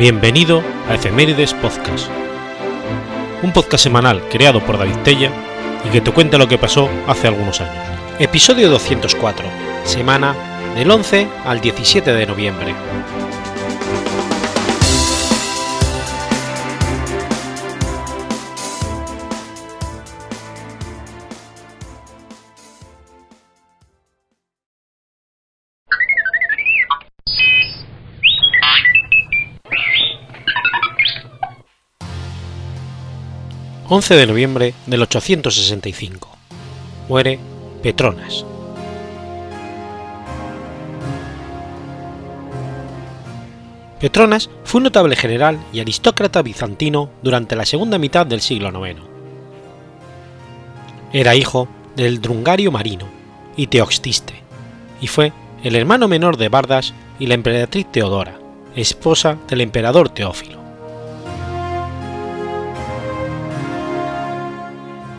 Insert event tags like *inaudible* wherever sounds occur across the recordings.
Bienvenido a Efemérides Podcast, un podcast semanal creado por David Tella y que te cuenta lo que pasó hace algunos años. Episodio 204, semana del 11 al 17 de noviembre. 11 de noviembre del 865. Muere Petronas. Petronas fue un notable general y aristócrata bizantino durante la segunda mitad del siglo IX. Era hijo del Drungario Marino y Teoxtiste, y fue el hermano menor de Bardas y la emperatriz Teodora, esposa del emperador Teófilo.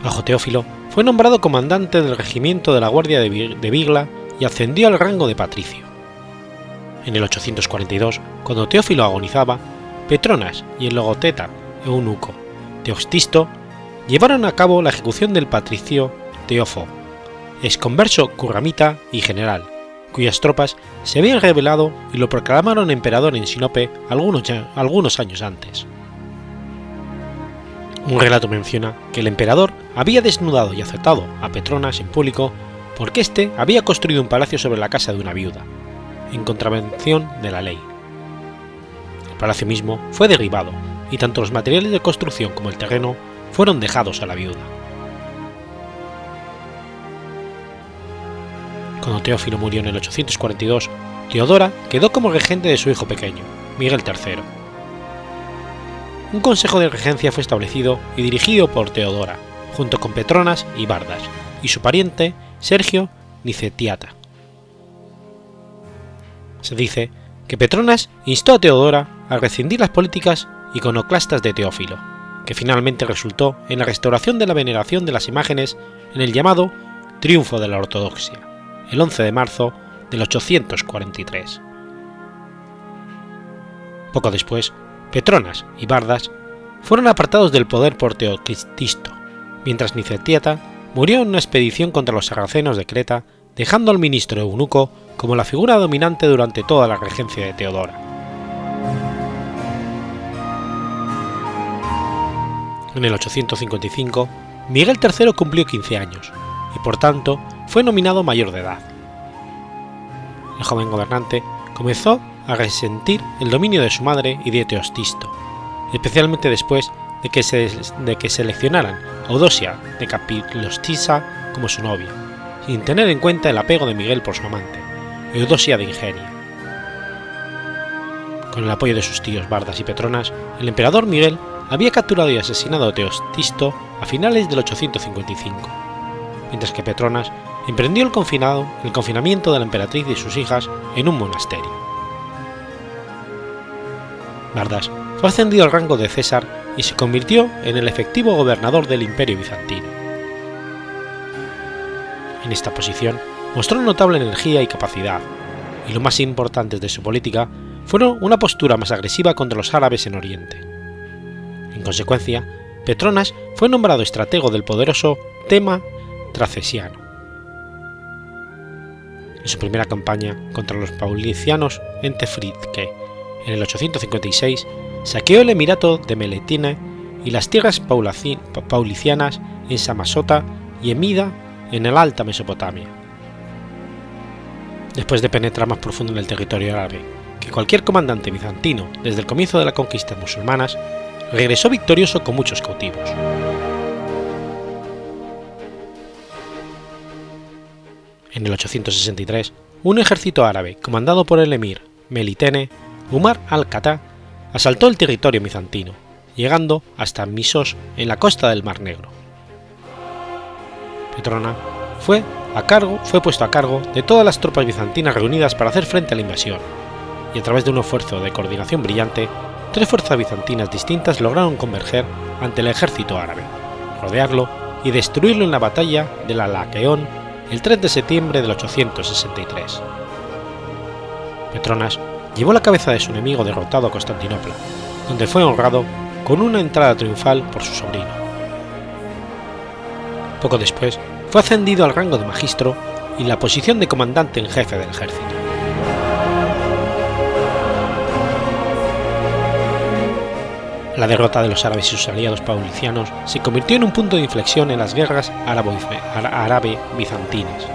Bajo Teófilo, fue nombrado comandante del regimiento de la Guardia de Bigla y ascendió al rango de patricio. En el 842, cuando Teófilo agonizaba, Petronas y el logoteta eunuco Teostisto llevaron a cabo la ejecución del patricio Teófo, exconverso curramita y general, cuyas tropas se habían rebelado y lo proclamaron emperador en Sinope algunos años antes. Un relato menciona que el emperador había desnudado y aceptado a Petronas en público porque éste había construido un palacio sobre la casa de una viuda, en contravención de la ley. El palacio mismo fue derribado y tanto los materiales de construcción como el terreno fueron dejados a la viuda. Cuando Teófilo murió en el 842, Teodora quedó como regente de su hijo pequeño, Miguel III un consejo de regencia fue establecido y dirigido por Teodora, junto con Petronas y Bardas, y su pariente Sergio Nicetiata. Se dice que Petronas instó a Teodora a rescindir las políticas iconoclastas de Teófilo, que finalmente resultó en la restauración de la veneración de las imágenes en el llamado Triunfo de la Ortodoxia, el 11 de marzo del 843. Poco después, Petronas y Bardas fueron apartados del poder por Teotisto, mientras Nicetiata murió en una expedición contra los sarracenos de Creta, dejando al ministro eunuco como la figura dominante durante toda la regencia de Teodora. En el 855, Miguel III cumplió 15 años y por tanto fue nominado mayor de edad. El joven gobernante comenzó a resentir el dominio de su madre y de Teostisto, especialmente después de que, se, de que seleccionaran a Eudosia de Capilostisa como su novia, sin tener en cuenta el apego de Miguel por su amante, Eudosia de Ingeria. Con el apoyo de sus tíos Bardas y Petronas, el emperador Miguel había capturado y asesinado a Teostisto a finales del 855, mientras que Petronas emprendió el, confinado, el confinamiento de la emperatriz y sus hijas en un monasterio. Bardas fue ascendido al rango de César y se convirtió en el efectivo gobernador del Imperio bizantino. En esta posición mostró notable energía y capacidad, y lo más importante de su política fueron una postura más agresiva contra los árabes en Oriente. En consecuencia, Petronas fue nombrado estratego del poderoso Tema Tracesiano. En su primera campaña contra los paulicianos en Tefridke en el 856, saqueó el emirato de Meletina y las tierras paulicianas en Samasota y Emida en el Alta Mesopotamia. Después de penetrar más profundo en el territorio árabe que cualquier comandante bizantino desde el comienzo de la conquista musulmanas, regresó victorioso con muchos cautivos. En el 863, un ejército árabe comandado por el emir Melitene Umar al-Khattab asaltó el territorio bizantino, llegando hasta Misos en la costa del Mar Negro. Petrona fue, a cargo, fue puesto a cargo de todas las tropas bizantinas reunidas para hacer frente a la invasión, y a través de un esfuerzo de coordinación brillante, tres fuerzas bizantinas distintas lograron converger ante el ejército árabe, rodearlo y destruirlo en la batalla de la Laqueón el 3 de septiembre del 863. Petronas llevó la cabeza de su enemigo derrotado a Constantinopla, donde fue honrado con una entrada triunfal por su sobrino. Poco después fue ascendido al rango de magistro y la posición de comandante en jefe del ejército. La derrota de los árabes y sus aliados paulicianos se convirtió en un punto de inflexión en las guerras árabe-bizantinas.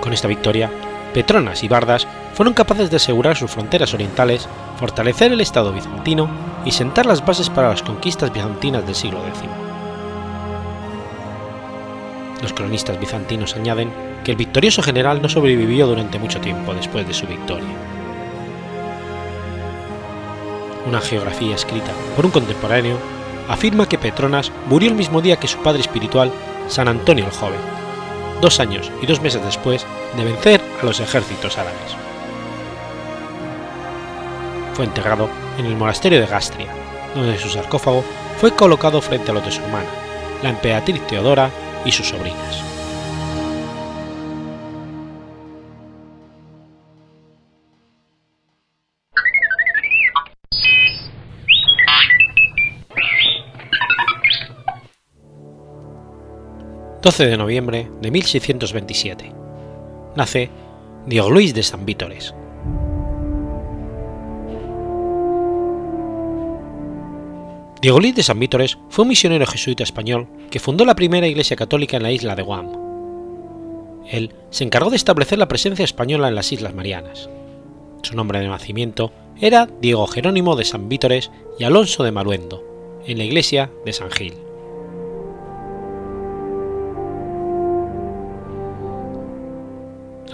Con esta victoria, Petronas y Bardas fueron capaces de asegurar sus fronteras orientales, fortalecer el Estado bizantino y sentar las bases para las conquistas bizantinas del siglo X. Los cronistas bizantinos añaden que el victorioso general no sobrevivió durante mucho tiempo después de su victoria. Una geografía escrita por un contemporáneo afirma que Petronas murió el mismo día que su padre espiritual, San Antonio el Joven, dos años y dos meses después de vencer a los ejércitos árabes. Fue enterrado en el monasterio de Gastria, donde su sarcófago fue colocado frente a los de su hermana, la emperatriz Teodora y sus sobrinas. ...12 de noviembre de 1627... ...nace Diego Luis de San Vítores... Diego Luis de San Vítores fue un misionero jesuita español que fundó la primera iglesia católica en la isla de Guam. Él se encargó de establecer la presencia española en las Islas Marianas. Su nombre de nacimiento era Diego Jerónimo de San Vítores y Alonso de Maluendo, en la iglesia de San Gil.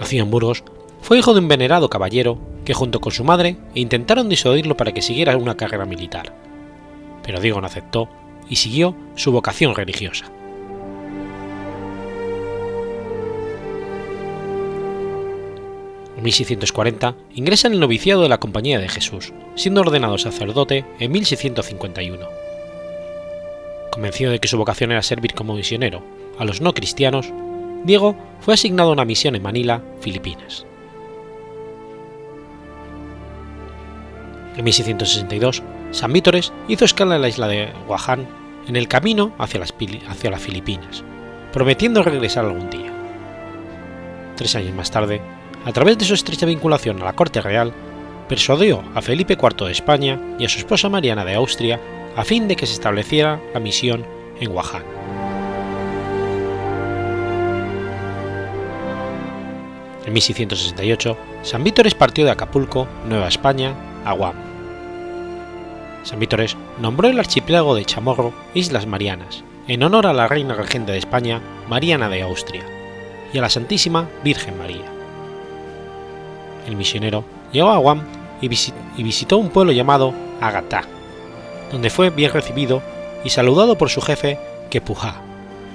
Nacido en Burgos, fue hijo de un venerado caballero que junto con su madre intentaron disuadirlo para que siguiera una carrera militar pero Diego no aceptó y siguió su vocación religiosa. En 1640 ingresa en el noviciado de la Compañía de Jesús, siendo ordenado sacerdote en 1651. Convencido de que su vocación era servir como misionero a los no cristianos, Diego fue asignado a una misión en Manila, Filipinas. En 1662 San Vítores hizo escala en la isla de Guaján en el camino hacia las, hacia las Filipinas, prometiendo regresar algún día. Tres años más tarde, a través de su estrecha vinculación a la corte real, persuadió a Felipe IV de España y a su esposa Mariana de Austria a fin de que se estableciera la misión en Guaján. En 1668, San Vítores partió de Acapulco, Nueva España, a Guam San Vítores nombró el archipiélago de Chamorro Islas Marianas, en honor a la reina regente de España, Mariana de Austria, y a la Santísima Virgen María. El misionero llegó a Guam y, visitó un pueblo llamado Agatá, donde fue bien recibido y saludado por su jefe Kepujá,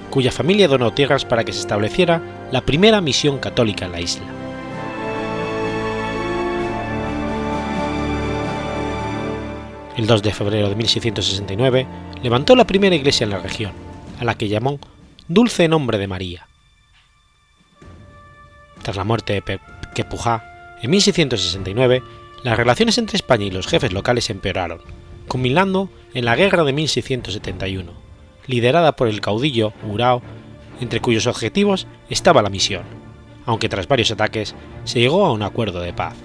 cuya familia donó tierras para que se estableciera la primera misión católica en la isla. el 2 de febrero de 1669, levantó la primera iglesia en la región, a la que llamó Dulce Nombre de María. Tras la muerte de Quepujá, en 1669, las relaciones entre España y los jefes locales empeoraron, culminando en la Guerra de 1671, liderada por el caudillo Urao, entre cuyos objetivos estaba la misión, aunque tras varios ataques se llegó a un acuerdo de paz.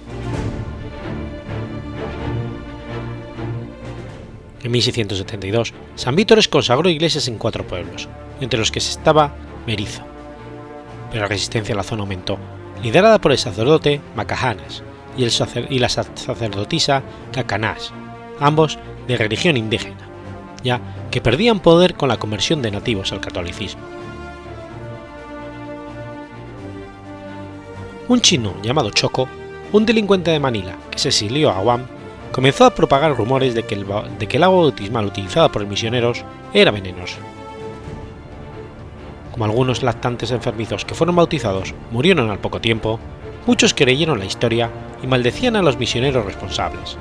En 1672, San Vítores consagró iglesias en cuatro pueblos, entre los que estaba Merizo. Pero la resistencia a la zona aumentó, liderada por el sacerdote Macajanas y, y la sacerdotisa Cacanás, ambos de religión indígena, ya que perdían poder con la conversión de nativos al catolicismo. Un chino llamado Choco, un delincuente de Manila que se exilió a Guam, comenzó a propagar rumores de que, el, de que el agua bautismal utilizada por misioneros era venenosa. Como algunos lactantes enfermizos que fueron bautizados murieron al poco tiempo, muchos creyeron la historia y maldecían a los misioneros responsables.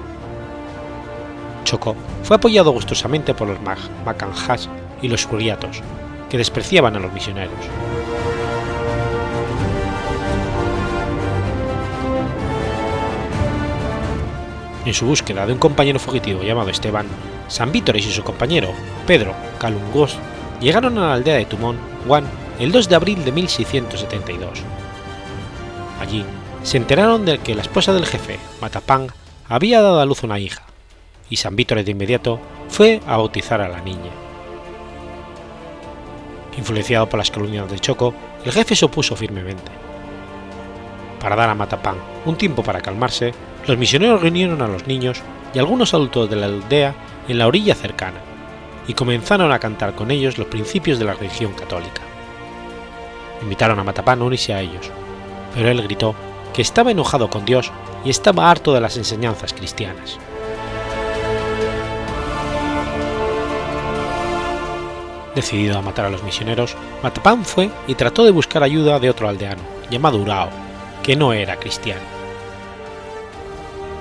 Choco fue apoyado gustosamente por los macanjas y los curiatos, que despreciaban a los misioneros. En su búsqueda de un compañero fugitivo llamado Esteban, San Vítores y su compañero, Pedro Calungos, llegaron a la aldea de Tumón, Juan, el 2 de abril de 1672. Allí se enteraron de que la esposa del jefe, Matapang, había dado a luz una hija, y San Vítores de inmediato fue a bautizar a la niña. Influenciado por las calumnias de Choco, el jefe se opuso firmemente. Para dar a Matapán un tiempo para calmarse, los misioneros reunieron a los niños y algunos adultos de la aldea en la orilla cercana, y comenzaron a cantar con ellos los principios de la religión católica. Invitaron a Matapán a unirse a ellos, pero él gritó que estaba enojado con Dios y estaba harto de las enseñanzas cristianas. Decidido a matar a los misioneros, Matapán fue y trató de buscar ayuda de otro aldeano, llamado Urao, que no era cristiano.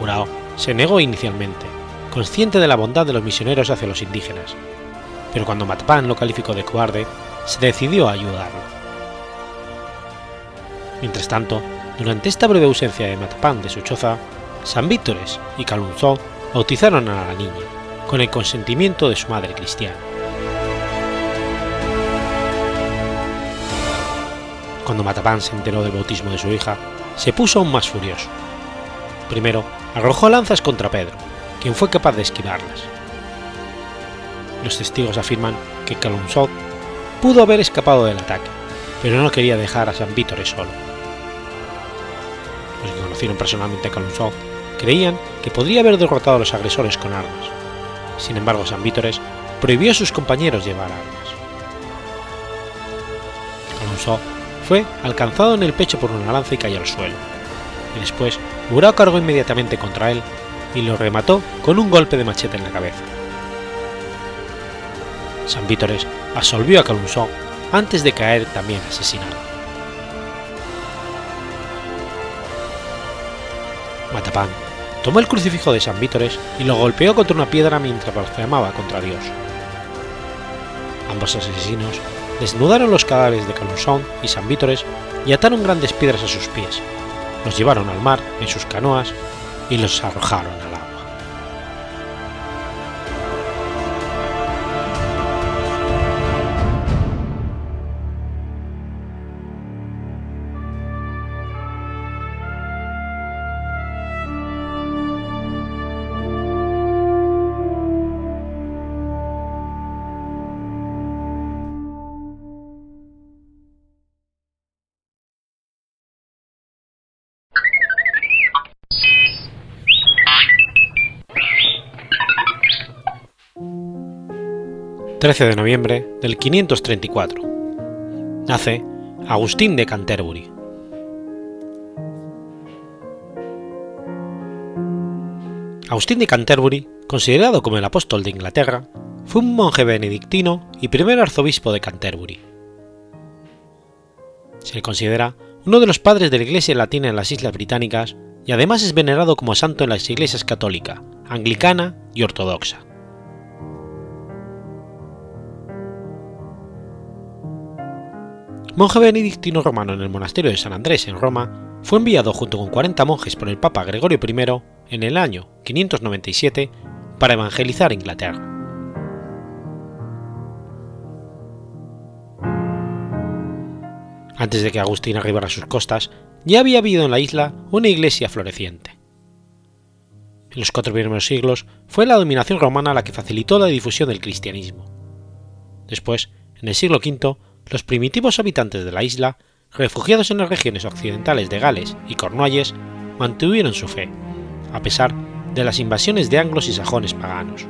Urao se negó inicialmente, consciente de la bondad de los misioneros hacia los indígenas, pero cuando Matapán lo calificó de cobarde, se decidió a ayudarlo. Mientras tanto, durante esta breve ausencia de Matapán de su choza, San Vítores y Calunzó bautizaron a la niña, con el consentimiento de su madre cristiana. Cuando Matapán se enteró del bautismo de su hija, se puso aún más furioso. Primero, arrojó lanzas contra Pedro, quien fue capaz de esquivarlas. Los testigos afirman que Calunzot pudo haber escapado del ataque, pero no quería dejar a San Vítores solo. Los que conocieron personalmente a Calunzot creían que podría haber derrotado a los agresores con armas. Sin embargo, San Vítores prohibió a sus compañeros llevar armas. Calunzot fue alcanzado en el pecho por una lanza y cayó al suelo. Y después, Urao cargó inmediatamente contra él y lo remató con un golpe de machete en la cabeza. San Vítores absolvió a Calunzó antes de caer también asesinado. Matapán tomó el crucifijo de San Vítores y lo golpeó contra una piedra mientras blasfemaba contra Dios. Ambos asesinos desnudaron los cadáveres de Calunzón y San Vítores y ataron grandes piedras a sus pies, los llevaron al mar en sus canoas y los arrojaron al 13 de noviembre del 534. Nace Agustín de Canterbury. Agustín de Canterbury, considerado como el apóstol de Inglaterra, fue un monje benedictino y primer arzobispo de Canterbury. Se le considera uno de los padres de la Iglesia latina en las Islas Británicas y además es venerado como santo en las iglesias católica, anglicana y ortodoxa. Monje benedictino romano en el monasterio de San Andrés en Roma, fue enviado junto con 40 monjes por el Papa Gregorio I en el año 597 para evangelizar Inglaterra. Antes de que Agustín arribara a sus costas, ya había habido en la isla una iglesia floreciente. En los cuatro primeros siglos fue la dominación romana la que facilitó la difusión del cristianismo. Después, en el siglo V, los primitivos habitantes de la isla, refugiados en las regiones occidentales de Gales y Cornualles, mantuvieron su fe, a pesar de las invasiones de anglos y sajones paganos,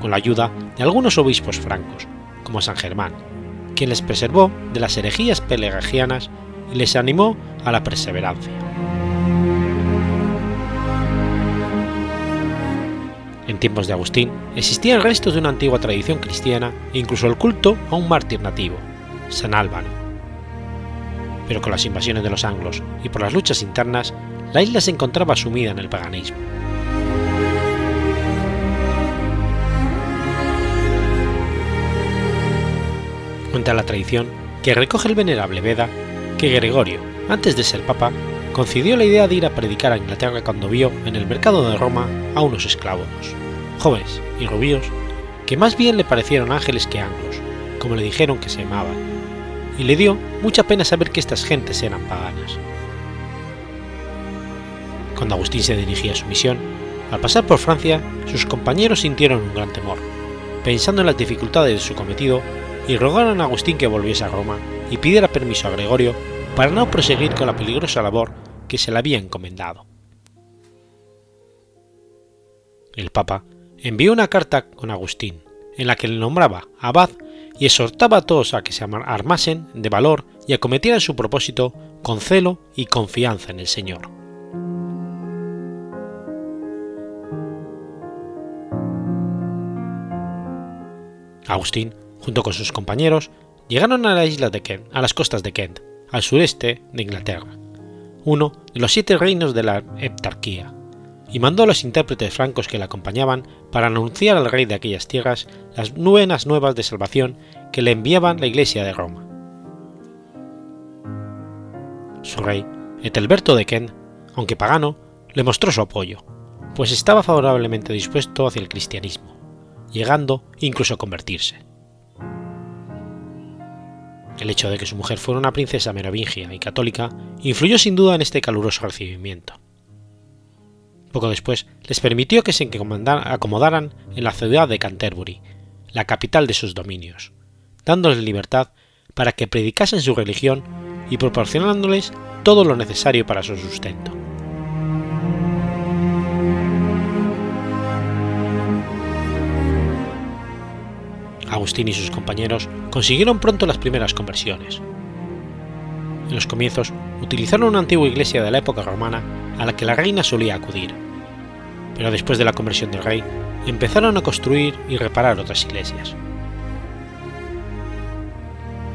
con la ayuda de algunos obispos francos, como San Germán, quien les preservó de las herejías pelagianas y les animó a la perseverancia. En tiempos de Agustín existían restos de una antigua tradición cristiana e incluso el culto a un mártir nativo, San Álvaro. Pero con las invasiones de los anglos y por las luchas internas, la isla se encontraba sumida en el paganismo. Cuenta la tradición que recoge el venerable Veda que Gregorio, antes de ser papa, concidió la idea de ir a predicar a Inglaterra cuando vio en el mercado de Roma a unos esclavos, jóvenes y rubios, que más bien le parecieron ángeles que anglos, como le dijeron que se llamaban, y le dio mucha pena saber que estas gentes eran paganas. Cuando Agustín se dirigía a su misión, al pasar por Francia, sus compañeros sintieron un gran temor, pensando en las dificultades de su cometido, y rogaron a Agustín que volviese a Roma y pidiera permiso a Gregorio para no proseguir con la peligrosa labor que se le había encomendado. El Papa envió una carta con Agustín, en la que le nombraba abad y exhortaba a todos a que se armasen de valor y acometieran su propósito con celo y confianza en el Señor. Agustín, junto con sus compañeros, llegaron a la isla de Kent, a las costas de Kent, al sureste de Inglaterra, uno de los siete reinos de la Heptarquía, y mandó a los intérpretes francos que le acompañaban para anunciar al rey de aquellas tierras las buenas nuevas de salvación que le enviaban la Iglesia de Roma. Su rey, Etelberto de Kent, aunque pagano, le mostró su apoyo, pues estaba favorablemente dispuesto hacia el cristianismo, llegando incluso a convertirse. El hecho de que su mujer fuera una princesa merovingia y católica influyó sin duda en este caluroso recibimiento. Poco después les permitió que se acomodaran en la ciudad de Canterbury, la capital de sus dominios, dándoles libertad para que predicasen su religión y proporcionándoles todo lo necesario para su sustento. Agustín y sus compañeros consiguieron pronto las primeras conversiones. En los comienzos utilizaron una antigua iglesia de la época romana a la que la reina solía acudir, pero después de la conversión del rey empezaron a construir y reparar otras iglesias.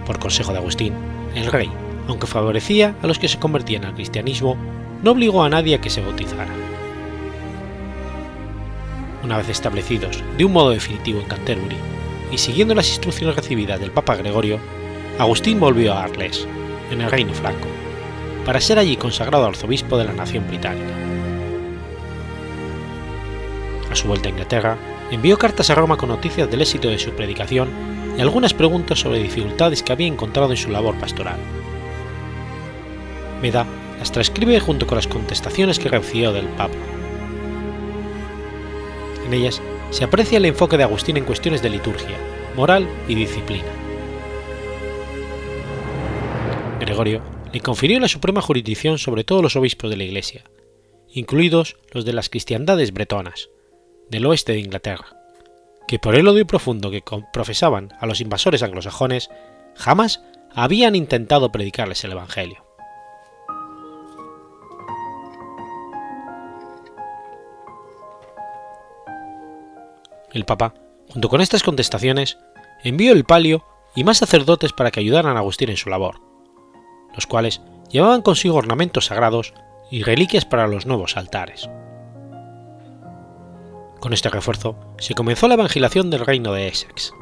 Por consejo de Agustín, el rey, aunque favorecía a los que se convertían al cristianismo, no obligó a nadie a que se bautizara. Una vez establecidos de un modo definitivo en Canterbury y siguiendo las instrucciones recibidas del Papa Gregorio, Agustín volvió a Arles, en el Reino Franco, para ser allí consagrado arzobispo de la nación británica. A su vuelta a Inglaterra, envió cartas a Roma con noticias del éxito de su predicación y algunas preguntas sobre dificultades que había encontrado en su labor pastoral. Meda las transcribe junto con las contestaciones que recibió del Papa. En ellas se aprecia el enfoque de Agustín en cuestiones de liturgia, moral y disciplina. Gregorio le confirió la suprema jurisdicción sobre todos los obispos de la Iglesia, incluidos los de las cristiandades bretonas, del oeste de Inglaterra, que por el odio profundo que profesaban a los invasores anglosajones, jamás habían intentado predicarles el Evangelio. El Papa, junto con estas contestaciones, envió el palio y más sacerdotes para que ayudaran a Agustín en su labor, los cuales llevaban consigo ornamentos sagrados y reliquias para los nuevos altares. Con este refuerzo se comenzó la evangelización del reino de Essex.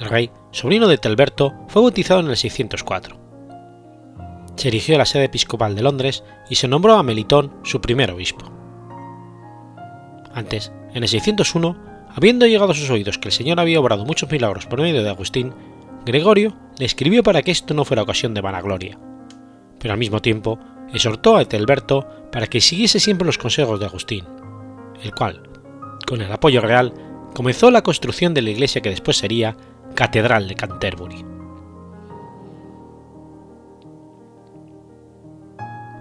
El rey, sobrino de Telberto, fue bautizado en el 604. Se erigió la sede episcopal de Londres y se nombró a Melitón su primer obispo. Antes, en el 601, habiendo llegado a sus oídos que el Señor había obrado muchos milagros por medio de Agustín, Gregorio le escribió para que esto no fuera ocasión de vanagloria, pero al mismo tiempo exhortó a Etelberto para que siguiese siempre los consejos de Agustín, el cual, con el apoyo real, comenzó la construcción de la iglesia que después sería Catedral de Canterbury.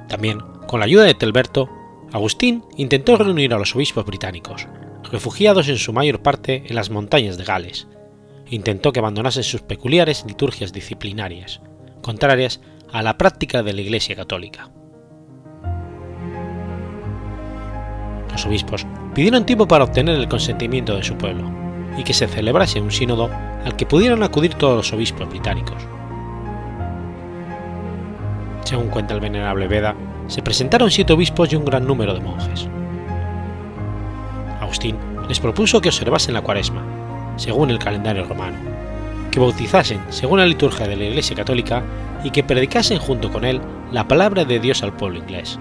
También, con la ayuda de Etelberto, Agustín intentó reunir a los obispos británicos, refugiados en su mayor parte en las montañas de Gales. Intentó que abandonasen sus peculiares liturgias disciplinarias, contrarias a la práctica de la Iglesia católica. Los obispos pidieron tiempo para obtener el consentimiento de su pueblo y que se celebrase un sínodo al que pudieran acudir todos los obispos británicos. Según cuenta el venerable Beda, se presentaron siete obispos y un gran número de monjes. Agustín les propuso que observasen la cuaresma, según el calendario romano, que bautizasen según la liturgia de la Iglesia Católica y que predicasen junto con él la palabra de Dios al pueblo inglés.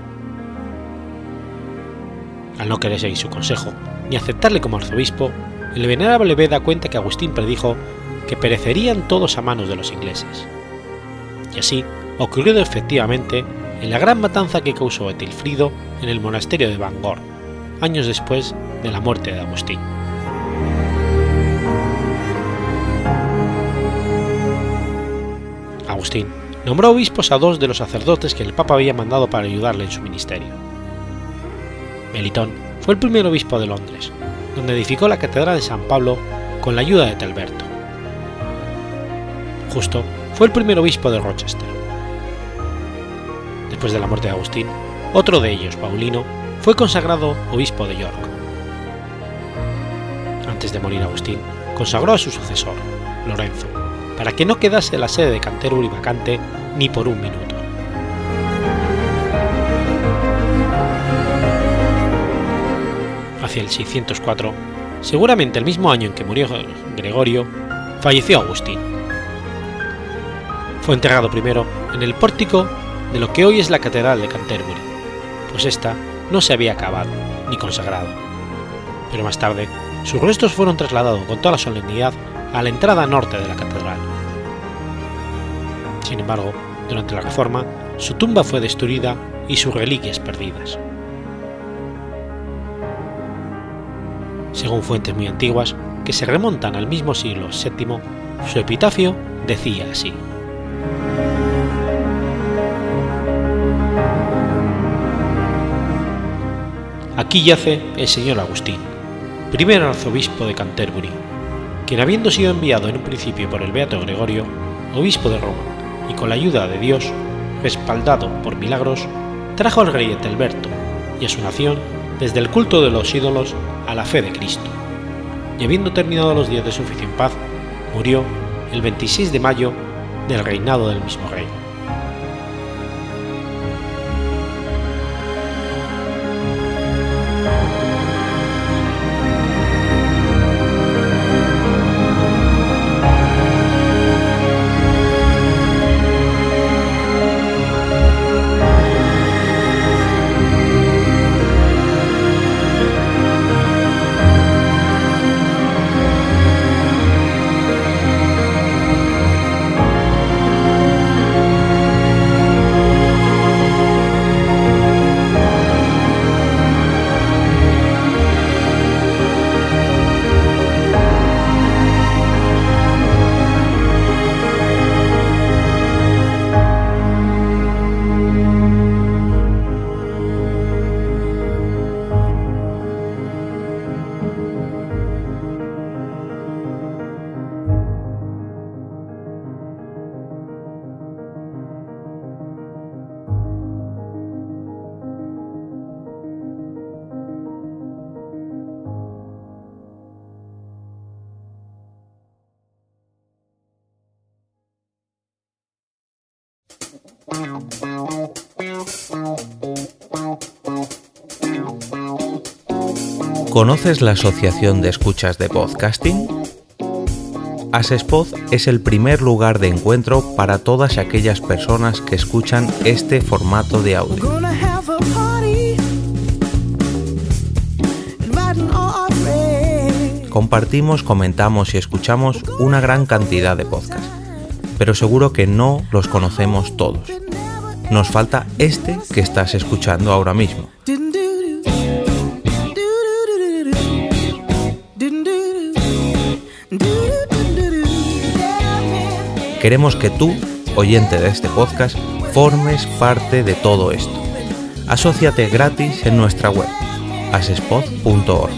Al no querer seguir su consejo, ni aceptarle como arzobispo, el venerable Beda cuenta que Agustín predijo que perecerían todos a manos de los ingleses. Y así ocurrió efectivamente en la gran matanza que causó Etilfrido en el monasterio de Bangor, años después de la muerte de Agustín. Agustín nombró obispos a dos de los sacerdotes que el Papa había mandado para ayudarle en su ministerio. Melitón fue el primer obispo de Londres, donde edificó la Catedral de San Pablo con la ayuda de Telberto. Justo fue el primer obispo de Rochester. Después de la muerte de Agustín, otro de ellos, Paulino, fue consagrado obispo de York. Antes de morir Agustín, consagró a su sucesor, Lorenzo, para que no quedase la sede de Canterbury vacante ni por un minuto. Hacia el 604, seguramente el mismo año en que murió Gregorio, falleció Agustín. Fue enterrado primero en el pórtico de lo que hoy es la Catedral de Canterbury, pues esta no se había acabado ni consagrado. Pero más tarde, sus restos fueron trasladados con toda la solemnidad a la entrada norte de la catedral. Sin embargo, durante la Reforma, su tumba fue destruida y sus reliquias perdidas. Según fuentes muy antiguas, que se remontan al mismo siglo VII, su epitafio decía así. Aquí yace el señor Agustín, primer arzobispo de Canterbury, quien habiendo sido enviado en un principio por el Beato Gregorio, obispo de Roma, y con la ayuda de Dios, respaldado por milagros, trajo al rey Etelberto y a su nación desde el culto de los ídolos a la fe de Cristo, y habiendo terminado los días de su oficio en paz, murió el 26 de mayo del reinado del mismo rey. ¿Conoces la Asociación de Escuchas de Podcasting? Asespod es el primer lugar de encuentro para todas aquellas personas que escuchan este formato de audio. Compartimos, comentamos y escuchamos una gran cantidad de podcasts, pero seguro que no los conocemos todos. Nos falta este que estás escuchando ahora mismo. Queremos que tú, oyente de este podcast, formes parte de todo esto. Asociate gratis en nuestra web, asespod.org.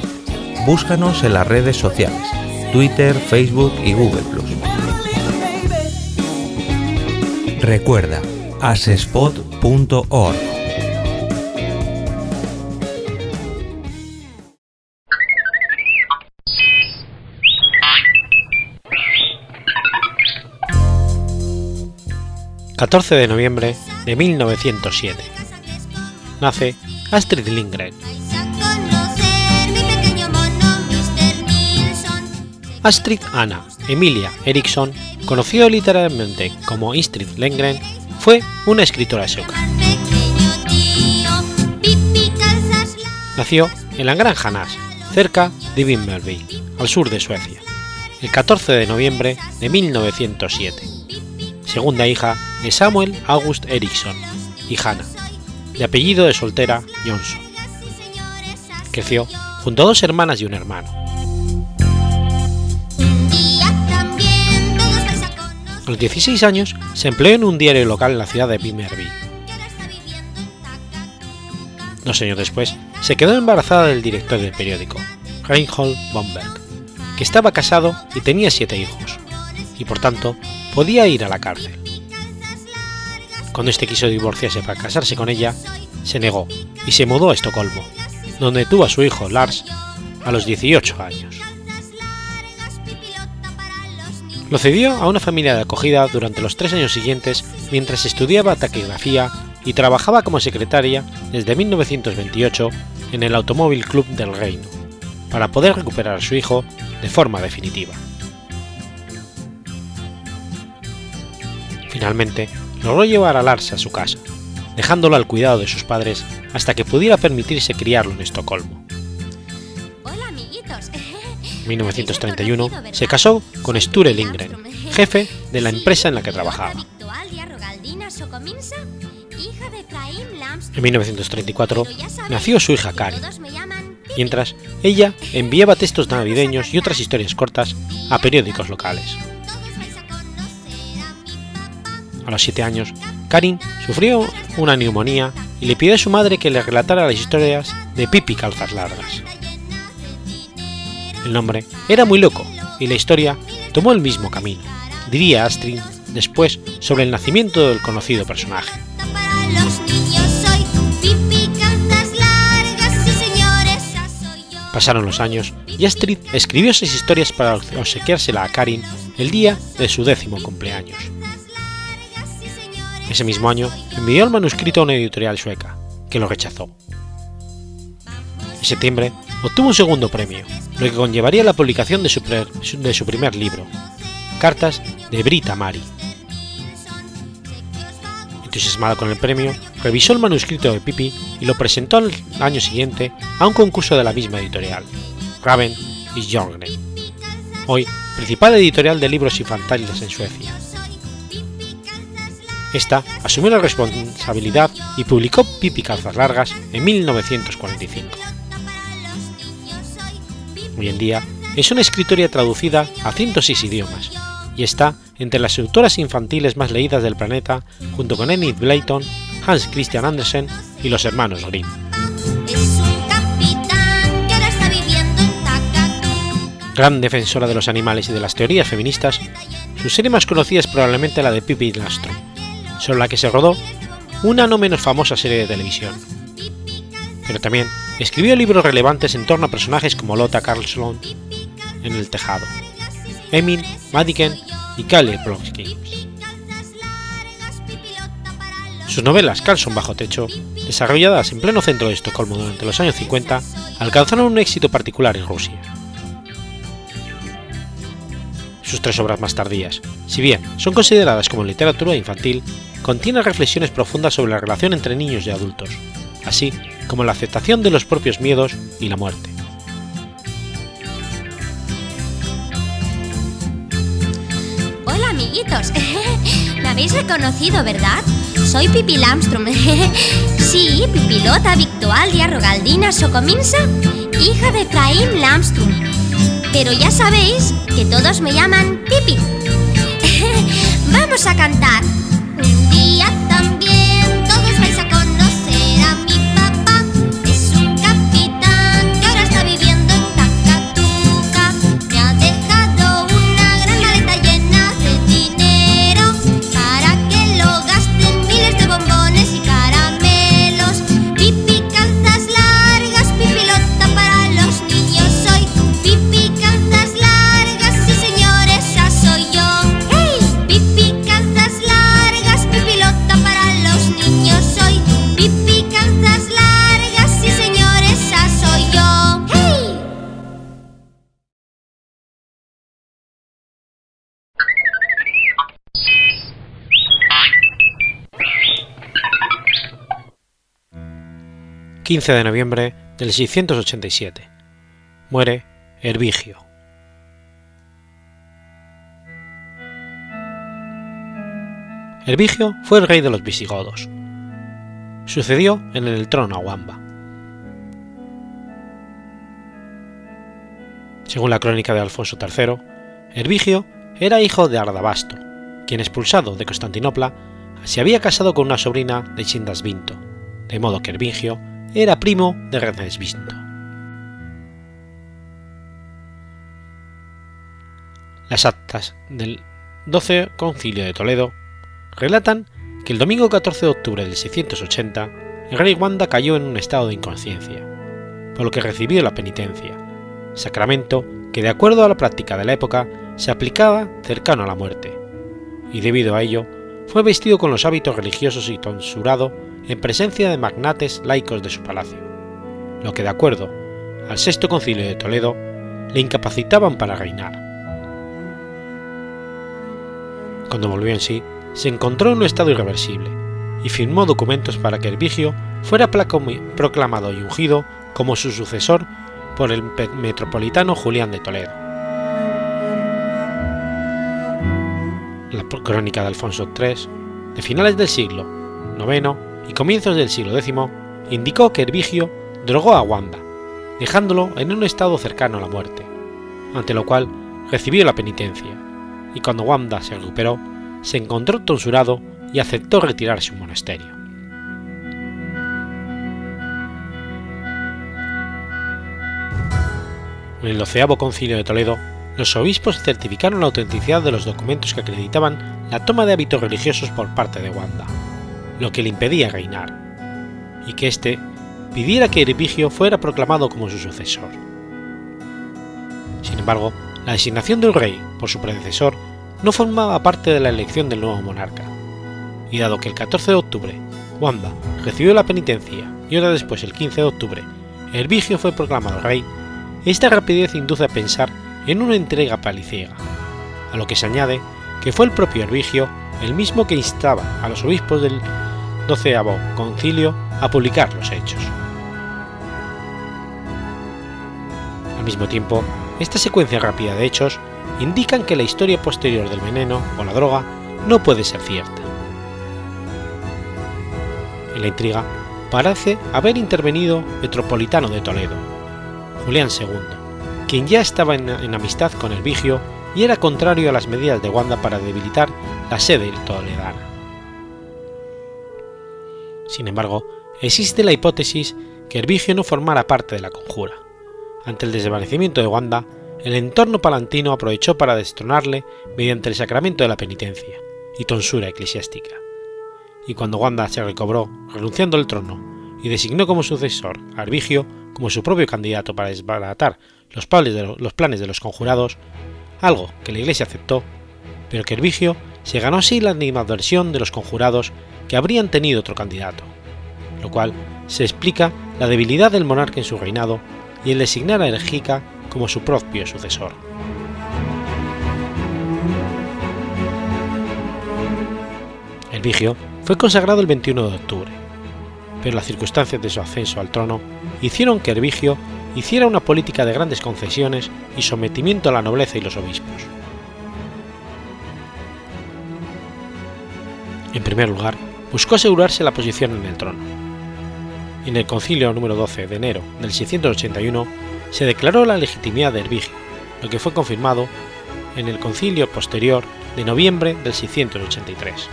Búscanos en las redes sociales, Twitter, Facebook y Google ⁇ Recuerda, asespod.org. 14 de noviembre de 1907. Nace Astrid Lindgren. Astrid Anna Emilia Eriksson conocido literalmente como Istrid Lindgren, fue una escritora sueca. Nació en la Gran Hanas, cerca de Vimmerby, al sur de Suecia, el 14 de noviembre de 1907, segunda hija de Samuel August Eriksson y Hannah, de apellido de soltera Johnson. Creció junto a dos hermanas y un hermano. A los 16 años se empleó en un diario local en la ciudad de Vimmerby. Dos años después, se quedó embarazada del director del periódico, Reinhold Bomberg, que estaba casado y tenía siete hijos, y por tanto podía ir a la cárcel. Cuando este quiso divorciarse para casarse con ella, se negó y se mudó a Estocolmo, donde tuvo a su hijo Lars a los 18 años. Lo cedió a una familia de acogida durante los tres años siguientes mientras estudiaba taquigrafía y trabajaba como secretaria desde 1928 en el Automóvil Club del Reino, para poder recuperar a su hijo de forma definitiva. Finalmente, logró llevar a Lars a su casa, dejándolo al cuidado de sus padres hasta que pudiera permitirse criarlo en Estocolmo. En 1931 se casó con Sture Lindgren, jefe de la empresa en la que trabajaba. En 1934 nació su hija Kari, mientras ella enviaba textos navideños y otras historias cortas a periódicos locales. A los 7 años, Karin sufrió una neumonía y le pidió a su madre que le relatara las historias de Pipi Calzas Largas. El nombre era muy loco y la historia tomó el mismo camino, diría Astrid después sobre el nacimiento del conocido personaje. Pasaron los años y Astrid escribió seis historias para obsequiársela a Karin el día de su décimo cumpleaños. Ese mismo año envió el manuscrito a una editorial sueca, que lo rechazó. En septiembre obtuvo un segundo premio, lo que conllevaría la publicación de su, primer libro, Cartas de Brita Mari. Entusiasmado con el premio, revisó el manuscrito de Pipi y lo presentó al año siguiente a un concurso de la misma editorial, Raven y Jorgren, hoy principal editorial de libros infantiles en Suecia. Esta asumió la responsabilidad y publicó Pipi Calzas Largas en 1945. Hoy en día es una escritoria traducida a 106 idiomas y está entre las autoras infantiles más leídas del planeta junto con Enid Blyton, Hans Christian Andersen y los hermanos Grimm. Gran defensora de los animales y de las teorías feministas, su serie más conocida es probablemente la de Pippi Lastro, sobre la que se rodó una no menos famosa serie de televisión. Pero también escribió libros relevantes en torno a personajes como Lotta Carlson en El Tejado, Emil Madiken y Kalle Blonsky. Sus novelas Carlson bajo techo, desarrolladas en pleno centro de Estocolmo durante los años 50, alcanzaron un éxito particular en Rusia. Sus tres obras más tardías, si bien son consideradas como literatura infantil, contienen reflexiones profundas sobre la relación entre niños y adultos, así como la aceptación de los propios miedos y la muerte. Hola amiguitos, *laughs* me habéis reconocido, ¿verdad? Soy Pipi Lamstrom. *laughs* sí, Pipilota Victualia Rogaldina Socominsa, hija de Efraín Lamstrom. Pero ya sabéis que todos me llaman Pipi. *laughs* Vamos a cantar. 15 de noviembre del 687. Muere Hervigio. Hervigio fue el rey de los visigodos. Sucedió en el trono a Wamba. Según la crónica de Alfonso III, Hervigio era hijo de Ardabasto, quien expulsado de Constantinopla se había casado con una sobrina de Chindasvinto, de modo que Hervigio era primo de Redesvinto. Las actas del 12 Concilio de Toledo relatan que el domingo 14 de octubre del 680 el rey Wanda cayó en un estado de inconsciencia, por lo que recibió la penitencia, sacramento que de acuerdo a la práctica de la época se aplicaba cercano a la muerte, y debido a ello fue vestido con los hábitos religiosos y tonsurado en presencia de magnates laicos de su palacio, lo que de acuerdo al sexto concilio de Toledo le incapacitaban para reinar. Cuando volvió en sí, se encontró en un estado irreversible y firmó documentos para que Hervigio fuera proclamado y ungido como su sucesor por el metropolitano Julián de Toledo. La crónica de Alfonso III, de finales del siglo IX y comienzos del siglo X, indicó que Hervigio drogó a Wanda, dejándolo en un estado cercano a la muerte, ante lo cual recibió la penitencia, y cuando Wanda se recuperó, se encontró tonsurado y aceptó retirarse a un monasterio. En el doceavo concilio de Toledo, los obispos certificaron la autenticidad de los documentos que acreditaban la toma de hábitos religiosos por parte de Wanda, lo que le impedía reinar, y que éste pidiera que Hervigio fuera proclamado como su sucesor. Sin embargo, la designación del rey por su predecesor no formaba parte de la elección del nuevo monarca, y dado que el 14 de octubre Wanda recibió la penitencia y hora después, el 15 de octubre, Hervigio fue proclamado rey, esta rapidez induce a pensar en una entrega paliciega, a lo que se añade que fue el propio Hervigio el mismo que instaba a los obispos del doceavo concilio a publicar los hechos. Al mismo tiempo, esta secuencia rápida de hechos indican que la historia posterior del veneno o la droga no puede ser cierta. En la intriga parece haber intervenido Metropolitano de Toledo, Julián II, quien ya estaba en, amistad con el Vigio y era contrario a las medidas de Wanda para debilitar la sede toledana. Sin embargo, existe la hipótesis que Hervigio no formara parte de la conjura. Ante el desvanecimiento de Wanda, el entorno palantino aprovechó para destronarle mediante el sacramento de la penitencia y tonsura eclesiástica. Y cuando Wanda se recobró, renunciando al trono, y designó como sucesor a Arbigio como su propio candidato para desbaratar los planes, de los, conjurados, algo que la Iglesia aceptó, pero que Herbigio se ganó así la animadversión de los conjurados que habrían tenido otro candidato, lo cual se explica la debilidad del monarca en su reinado y el designar a Ergica como su propio sucesor. Vigio fue consagrado el 21 de octubre, pero las circunstancias de su ascenso al trono hicieron que Hervigio hiciera una política de grandes concesiones y sometimiento a la nobleza y los obispos. En primer lugar, buscó asegurarse la posición en el trono. En el concilio número 12 de enero del 681 se declaró la legitimidad de Hervigio, lo que fue confirmado en el concilio posterior de noviembre del 683.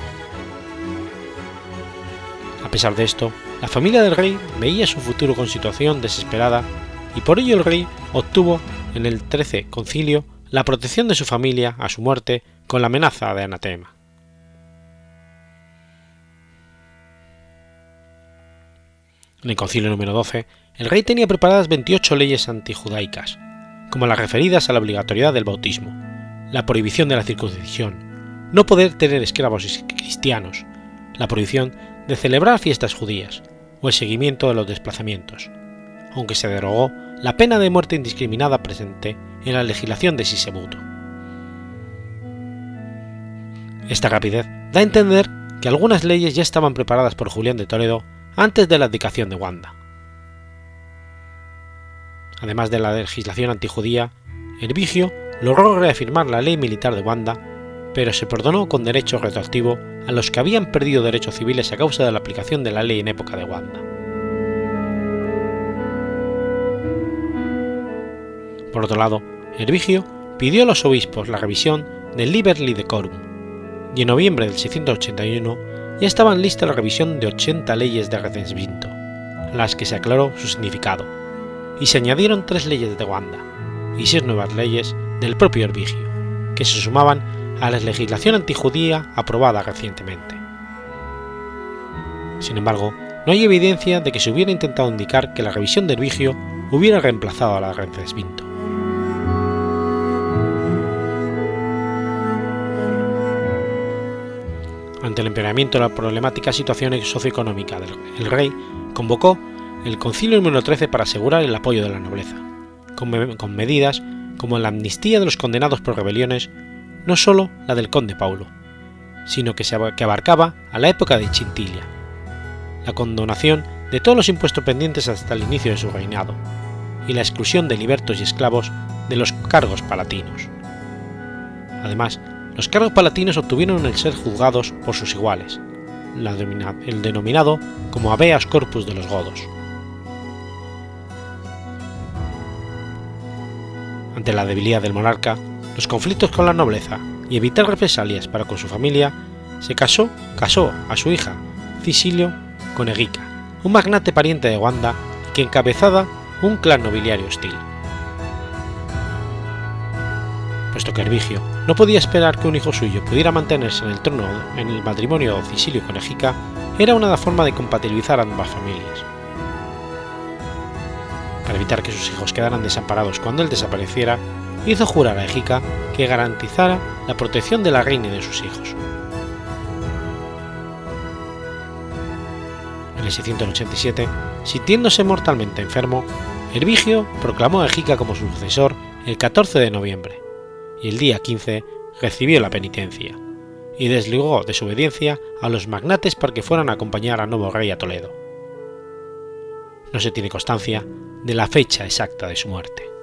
A pesar de esto, la familia del rey veía su futuro con situación desesperada y por ello el rey obtuvo en el 13 concilio la protección de su familia a su muerte con la amenaza de anatema. En el concilio número 12, el rey tenía preparadas 28 leyes antijudaicas, como las referidas a la obligatoriedad del bautismo, la prohibición de la circuncisión, no poder tener esclavos cristianos, la prohibición de celebrar fiestas judías o el seguimiento de los desplazamientos, aunque se derogó la pena de muerte indiscriminada presente en la legislación de Sisebuto. Esta rapidez da a entender que algunas leyes ya estaban preparadas por Julián de Toledo antes de la abdicación de Wanda Además de la legislación antijudía, Hervigio logró reafirmar la ley militar de Wanda, pero se perdonó con derecho retroactivo a los que habían perdido derechos civiles a causa de la aplicación de la ley en época de Wanda. Por otro lado, Hervigio pidió a los obispos la revisión del Liberli Decorum, y en noviembre del 681 ya estaban listas la revisión de 80 leyes de Recensvinto, las que se aclaró su significado, y se añadieron tres leyes de Wanda y seis nuevas leyes del propio Hervigio, que se sumaban a la legislación antijudía aprobada recientemente. Sin embargo, no hay evidencia de que se hubiera intentado indicar que la revisión de Hervigio hubiera reemplazado a la Recensvinto. El empeoramiento de la problemática situación socioeconómica del rey, convocó el Concilio número 13 para asegurar el apoyo de la nobleza, con, medidas como la amnistía de los condenados por rebeliones, no solo la del conde Paulo, sino que, se, que abarcaba a la época de Chintilia, la condonación de todos los impuestos pendientes hasta el inicio de su reinado, y la exclusión de libertos y esclavos de los cargos palatinos. Además, los cargos palatinos obtuvieron el ser juzgados por sus iguales, el denominado como habeas corpus de los godos. Ante la debilidad del monarca, los conflictos con la nobleza y evitar represalias para con su familia, se casó, casó a su hija, Cisilio, con Egica, un magnate pariente de Wanda que encabezaba un clan nobiliario hostil. Puesto que Hervigio no podía esperar que un hijo suyo pudiera mantenerse en el trono en el matrimonio de Cisilio con Egica, era una forma de compatibilizar ambas familias para evitar que sus hijos quedaran desamparados cuando él desapareciera, hizo jurar a Egica que garantizara la protección de la reina y de sus hijos. En el 687, sintiéndose mortalmente enfermo, Hervigio proclamó a Egica como su sucesor el 14 de noviembre, y el día 15 recibió la penitencia, y desligó de su obediencia a los magnates para que fueran a acompañar al nuevo rey a Toledo. No se tiene constancia de la fecha exacta de su muerte.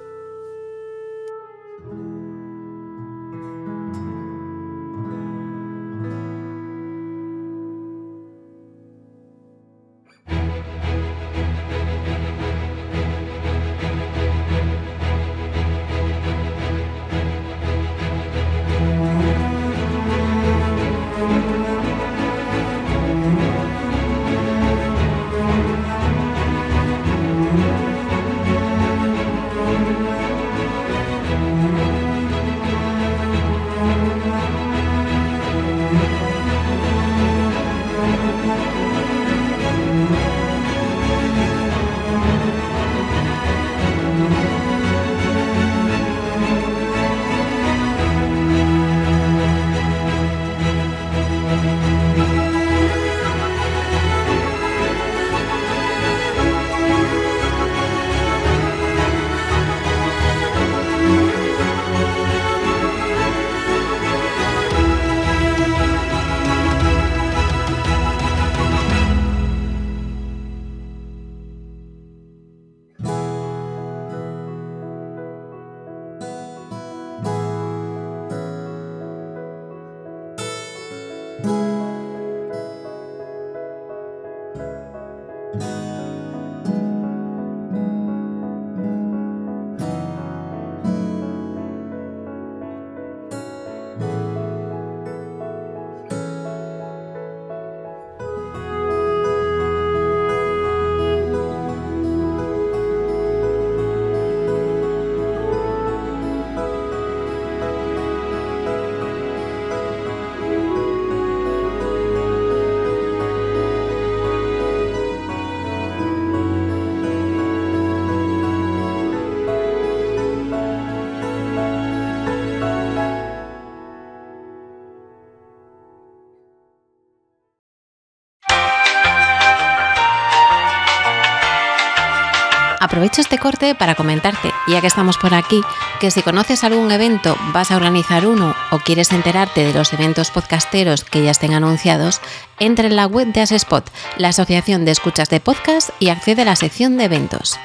Este corte para comentarte, ya que estamos por aquí, que si conoces algún evento, vas a organizar uno o quieres enterarte de los eventos podcasteros que ya estén anunciados, entra en la web de Asespot, la Asociación de Escuchas de Podcast, y accede a la sección de eventos.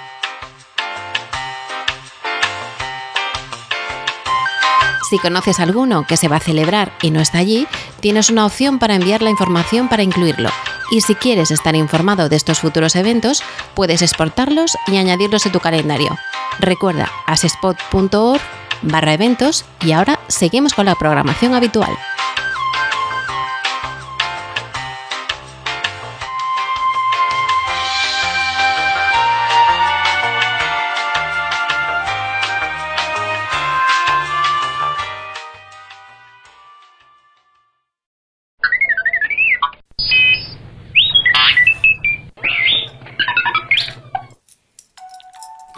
Si conoces alguno que se va a celebrar y no está allí, tienes una opción para enviar la información para incluirlo. Y si quieres estar informado de estos futuros eventos, puedes exportarlos y añadirlos en tu calendario. Recuerda asespot.org barra eventos y ahora seguimos con la programación habitual.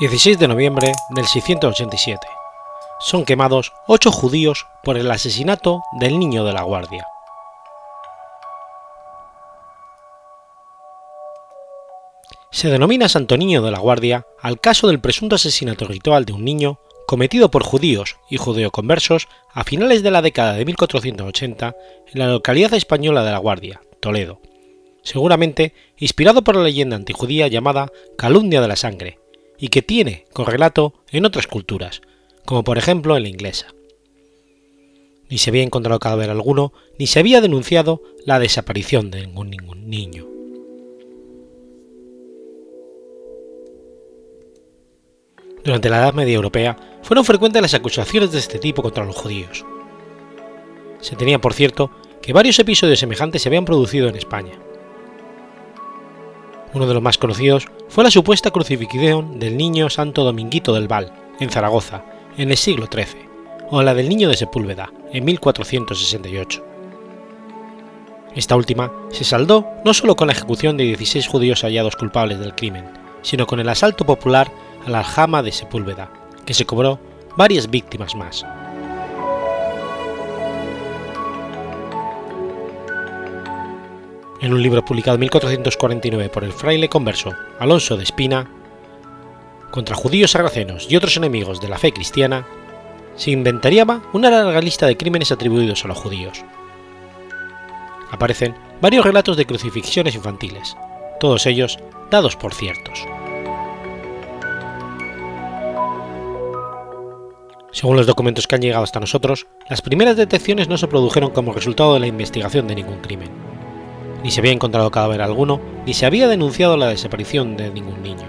...16 de noviembre del 687... ...son quemados ocho judíos... ...por el asesinato del niño de la guardia. Se denomina Santo Niño de la Guardia al caso del presunto asesinato ritual de un niño cometido por judíos y judeoconversos a finales de la década de 1480 en la localidad española de La Guardia, Toledo, seguramente inspirado por la leyenda antijudía llamada Calumnia de la Sangre, y que tiene correlato en otras culturas, como por ejemplo en la inglesa. Ni se había encontrado cadáver alguno, ni se había denunciado la desaparición de ningún, ningún niño. Durante la Edad Media Europea fueron frecuentes las acusaciones de este tipo contra los judíos. Se tenía por cierto que varios episodios semejantes se habían producido en España. Uno de los más conocidos fue la supuesta crucifixión del niño Santo Dominguito del Val, en Zaragoza, en el siglo XIII, o la del niño de Sepúlveda, en 1468. Esta última se saldó no solo con la ejecución de 16 judíos hallados culpables del crimen, sino con el asalto popular a la aljama de Sepúlveda, que se cobró varias víctimas más. En un libro publicado en 1449 por el fraile converso Alonso de Espina, contra judíos sarracenos y otros enemigos de la fe cristiana, se inventariaba una larga lista de crímenes atribuidos a los judíos. Aparecen varios relatos de crucifixiones infantiles, todos ellos dados por ciertos. Según los documentos que han llegado hasta nosotros, las primeras detecciones no se produjeron como resultado de la investigación de ningún crimen. Ni se había encontrado cadáver alguno, ni se había denunciado la desaparición de ningún niño.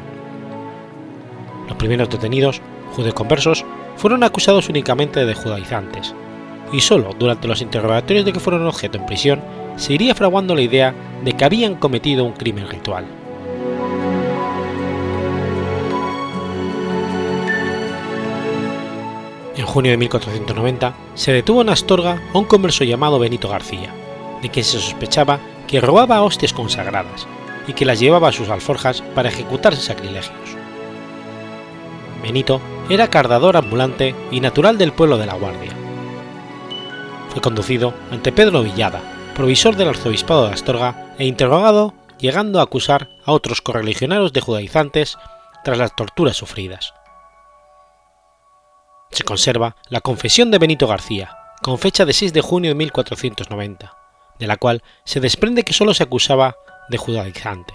Los primeros detenidos, conversos, fueron acusados únicamente de judaizantes, y solo durante los interrogatorios de que fueron objeto en prisión se iría fraguando la idea de que habían cometido un crimen ritual. En junio de 1490 se detuvo en Astorga a un converso llamado Benito García, de quien se sospechaba que robaba hostias consagradas y que las llevaba a sus alforjas para ejecutar sacrilegios. Benito era cardador ambulante y natural del pueblo de La Guardia. Fue conducido ante Pedro Villada, provisor del arzobispado de Astorga, e interrogado, llegando a acusar a otros correligionarios de judaizantes tras las torturas sufridas. Se conserva la confesión de Benito García, con fecha de 6 de junio de 1490, de la cual se desprende que solo se acusaba de judaizante.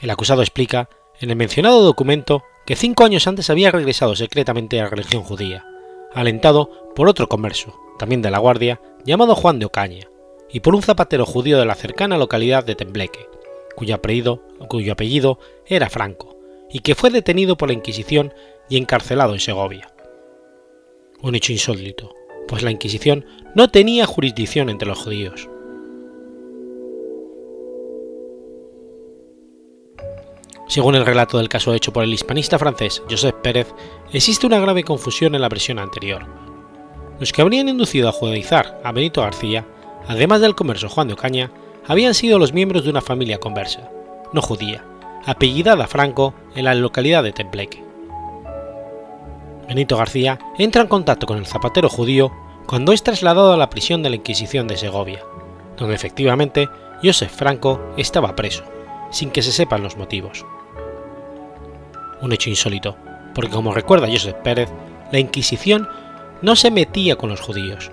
El acusado explica en el mencionado documento que cinco años antes había regresado secretamente a la religión judía, alentado por otro converso, también de la Guardia, llamado Juan de Ocaña, y por un zapatero judío de la cercana localidad de Tembleque, cuyo apellido, cuyo apellido era Franco, y que fue detenido por la Inquisición y encarcelado en Segovia. Un hecho insólito, pues la Inquisición no tenía jurisdicción entre los judíos. Según el relato del caso hecho por el hispanista francés Joseph Pérez, existe una grave confusión en la versión anterior. Los que habrían inducido a judaizar a Benito García, además del converso Juan de Ocaña, habían sido los miembros de una familia conversa, no judía, apellidada Franco en la localidad de Tembleque. Benito García entra en contacto con el zapatero judío cuando es trasladado a la prisión de la Inquisición de Segovia, donde efectivamente Joseph Franco estaba preso, sin que se sepan los motivos. Un hecho insólito, porque como recuerda Joseph Pérez, la Inquisición no se metía con los judíos,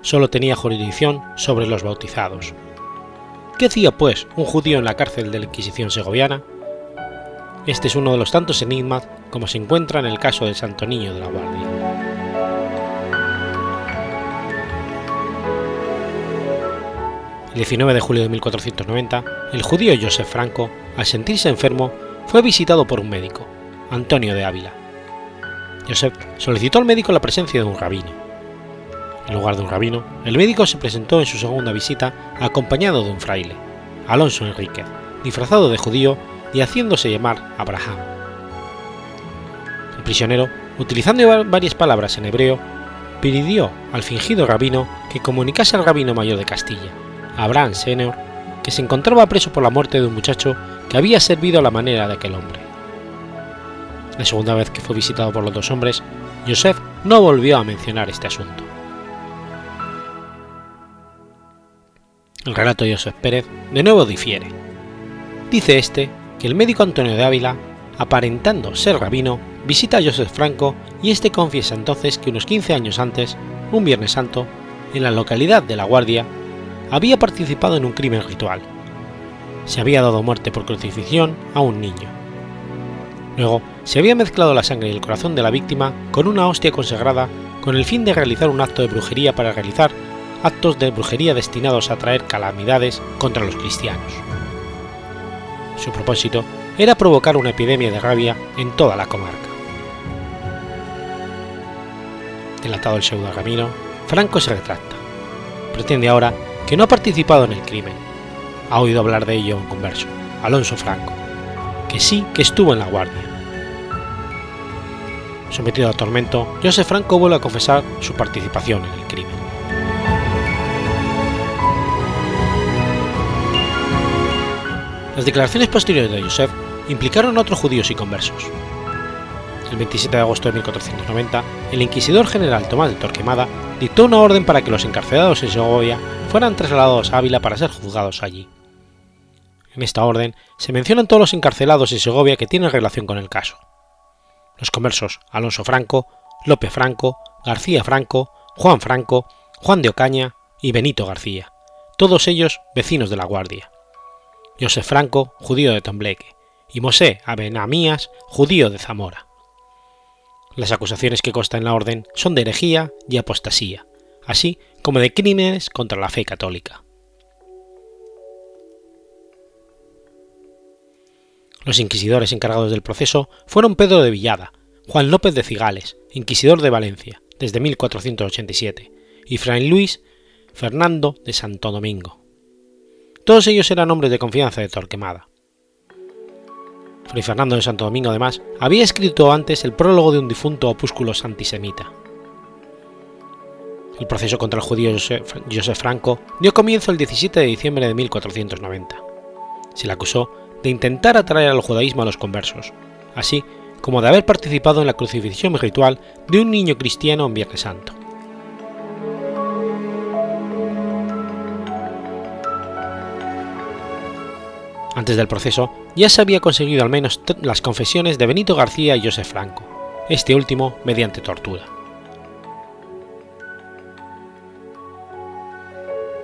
solo tenía jurisdicción sobre los bautizados. ¿Qué hacía pues un judío en la cárcel de la Inquisición segoviana? Este es uno de los tantos enigmas como se encuentra en el caso del Santo Niño de la Guardia. El 19 de julio de 1490, el judío Joseph Franco, al sentirse enfermo, fue visitado por un médico, Antonio de Ávila. Joseph solicitó al médico la presencia de un rabino. En lugar de un rabino, el médico se presentó en su segunda visita acompañado de un fraile, Alonso Enríquez, disfrazado de judío y haciéndose llamar Abraham. El prisionero, utilizando varias palabras en hebreo, pidió al fingido rabino que comunicase al rabino mayor de Castilla, Abraham Senior, que se encontraba preso por la muerte de un muchacho que había servido a la manera de aquel hombre. La segunda vez que fue visitado por los dos hombres, Joseph no volvió a mencionar este asunto. El relato de Joseph Pérez de nuevo difiere. Dice este que el médico Antonio de Ávila, aparentando ser rabino, visita a Joseph Franco y este confiesa entonces que unos 15 años antes, un Viernes Santo, en la localidad de La Guardia, había participado en un crimen ritual. Se había dado muerte por crucifixión a un niño. Luego, se había mezclado la sangre y el corazón de la víctima con una hostia consagrada con el fin de realizar un acto de brujería para realizar actos de brujería destinados a traer calamidades contra los cristianos. Su propósito era provocar una epidemia de rabia en toda la comarca. Delatado el pseudo Ramiro, Franco se retracta. Pretende ahora que no ha participado en el crimen. Ha oído hablar de ello un converso, Alonso Franco, que sí que estuvo en la guardia. Sometido a tormento, José Franco vuelve a confesar su participación en el crimen. Las declaraciones posteriores de Joseph implicaron a otros judíos y conversos. El 27 de agosto de 1490, el inquisidor general Tomás de Torquemada dictó una orden para que los encarcelados en Segovia fueran trasladados a Ávila para ser juzgados allí. En esta orden se mencionan todos los encarcelados en Segovia que tienen relación con el caso. Los conversos Alonso Franco, López Franco, García Franco, Juan Franco, Juan de Ocaña y Benito García, todos ellos vecinos de la Guardia. José Franco, judío de Tombleque, y Mosé Abenamías, judío de Zamora. Las acusaciones que consta en la orden son de herejía y apostasía, así como de crímenes contra la fe católica. Los inquisidores encargados del proceso fueron Pedro de Villada, Juan López de Cigales, inquisidor de Valencia, desde 1487, y Fray Luis Fernando de Santo Domingo. Todos ellos eran hombres de confianza de Torquemada. Fray Fernando de Santo Domingo, además, había escrito antes el prólogo de un difunto opúsculo antisemita. El proceso contra el judío Josef Franco dio comienzo el 17 de diciembre de 1490. Se le acusó de intentar atraer al judaísmo a los conversos, así como de haber participado en la crucifixión ritual de un niño cristiano en Viernes Santo. Antes del proceso, ya se había conseguido al menos las confesiones de Benito García y Josef Franco, este último mediante tortura.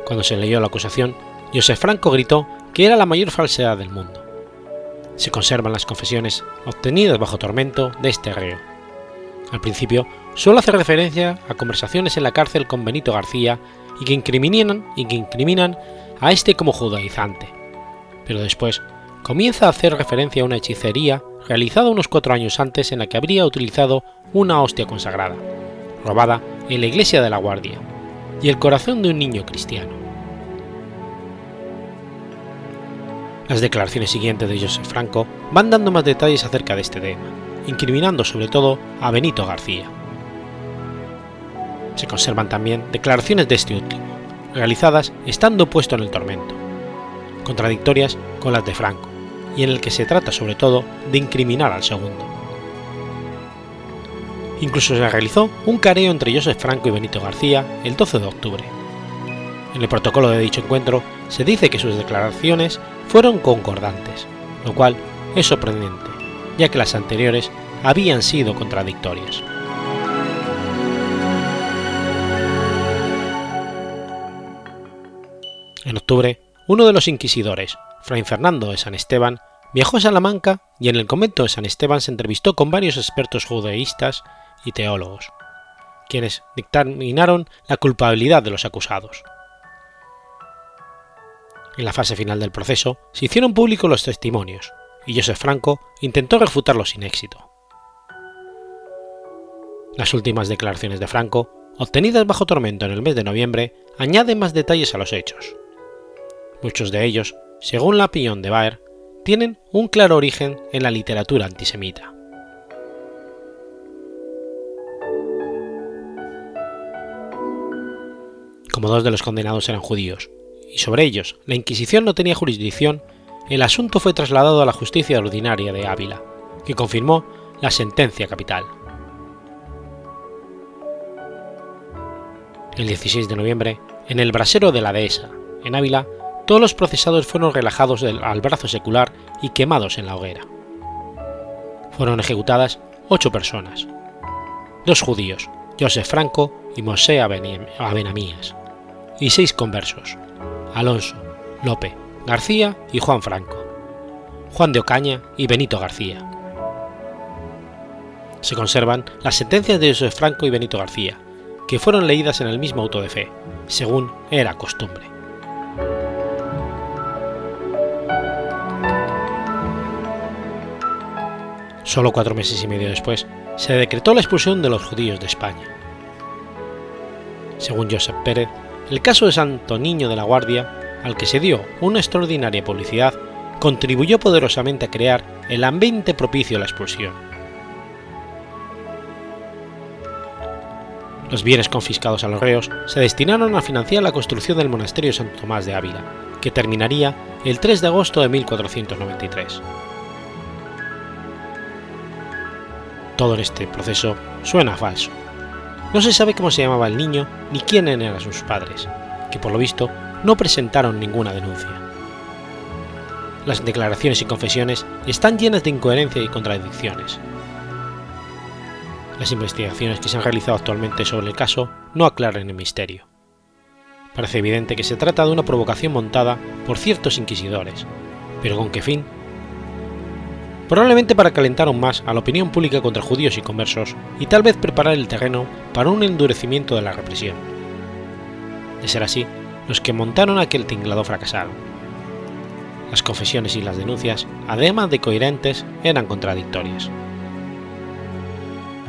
Cuando se leyó la acusación, Josef Franco gritó que era la mayor falsedad del mundo. Se conservan las confesiones obtenidas bajo tormento de este reo. Al principio, solo hace referencia a conversaciones en la cárcel con Benito García y que incriminan, y que incriminan a este como judaizante, pero después comienza a hacer referencia a una hechicería realizada unos cuatro años antes en la que habría utilizado una hostia consagrada, robada en la iglesia de la Guardia, y el corazón de un niño cristiano. Las declaraciones siguientes de Joseph Franco van dando más detalles acerca de este tema, incriminando sobre todo a Benito García. Se conservan también declaraciones de este último, realizadas estando puesto en el tormento, contradictorias con las de Franco, y en el que se trata sobre todo de incriminar al segundo. Incluso se realizó un careo entre Joseph Franco y Benito García el 12 de octubre. En el protocolo de dicho encuentro se dice que sus declaraciones fueron concordantes, lo cual es sorprendente, ya que las anteriores habían sido contradictorias. En octubre, uno de los inquisidores, Fray Fernando de San Esteban, viajó a Salamanca y en el convento de San Esteban se entrevistó con varios expertos judaístas y teólogos, quienes dictaminaron la culpabilidad de los acusados. En la fase final del proceso se hicieron públicos los testimonios, y Joseph Franco intentó refutarlos sin éxito. Las últimas declaraciones de Franco, obtenidas bajo tormento en el mes de noviembre, añaden más detalles a los hechos. Muchos de ellos, según la opinión de Baer, tienen un claro origen en la literatura antisemita. Como dos de los condenados eran judíos, y sobre ellos la Inquisición no tenía jurisdicción, el asunto fue trasladado a la justicia ordinaria de Ávila, que confirmó la sentencia capital. El 16 de noviembre, en el brasero de la dehesa, en Ávila, todos los procesados fueron relajados al brazo secular y quemados en la hoguera. Fueron ejecutadas ocho personas, dos judíos, Joseph Franco y Mosé Abenamías, y seis conversos, Alonso, Lope, García y Juan Franco, Juan de Ocaña y Benito García. Se conservan las sentencias de Joseph Franco y Benito García, que fueron leídas en el mismo auto de fe, según era costumbre. Solo cuatro meses y medio después, se decretó la expulsión de los judíos de España. Según Josep Pérez, el caso de Santo Niño de la Guardia, al que se dio una extraordinaria publicidad, contribuyó poderosamente a crear el ambiente propicio a la expulsión. Los bienes confiscados a los reos se destinaron a financiar la construcción del monasterio Santo Tomás de Ávila, que terminaría el 3 de agosto de 1493. Todo este proceso suena falso. No se sabe cómo se llamaba el niño ni quiénes eran sus padres, que por lo visto no presentaron ninguna denuncia. Las declaraciones y confesiones están llenas de incoherencia y contradicciones. Las investigaciones que se han realizado actualmente sobre el caso no aclaran el misterio. Parece evidente que se trata de una provocación montada por ciertos inquisidores, pero ¿con qué fin? Probablemente para calentar aún más a la opinión pública contra judíos y conversos y tal vez preparar el terreno para un endurecimiento de la represión. De ser así, los que montaron aquel tinglado fracasaron. Las confesiones y las denuncias, además de coherentes, eran contradictorias.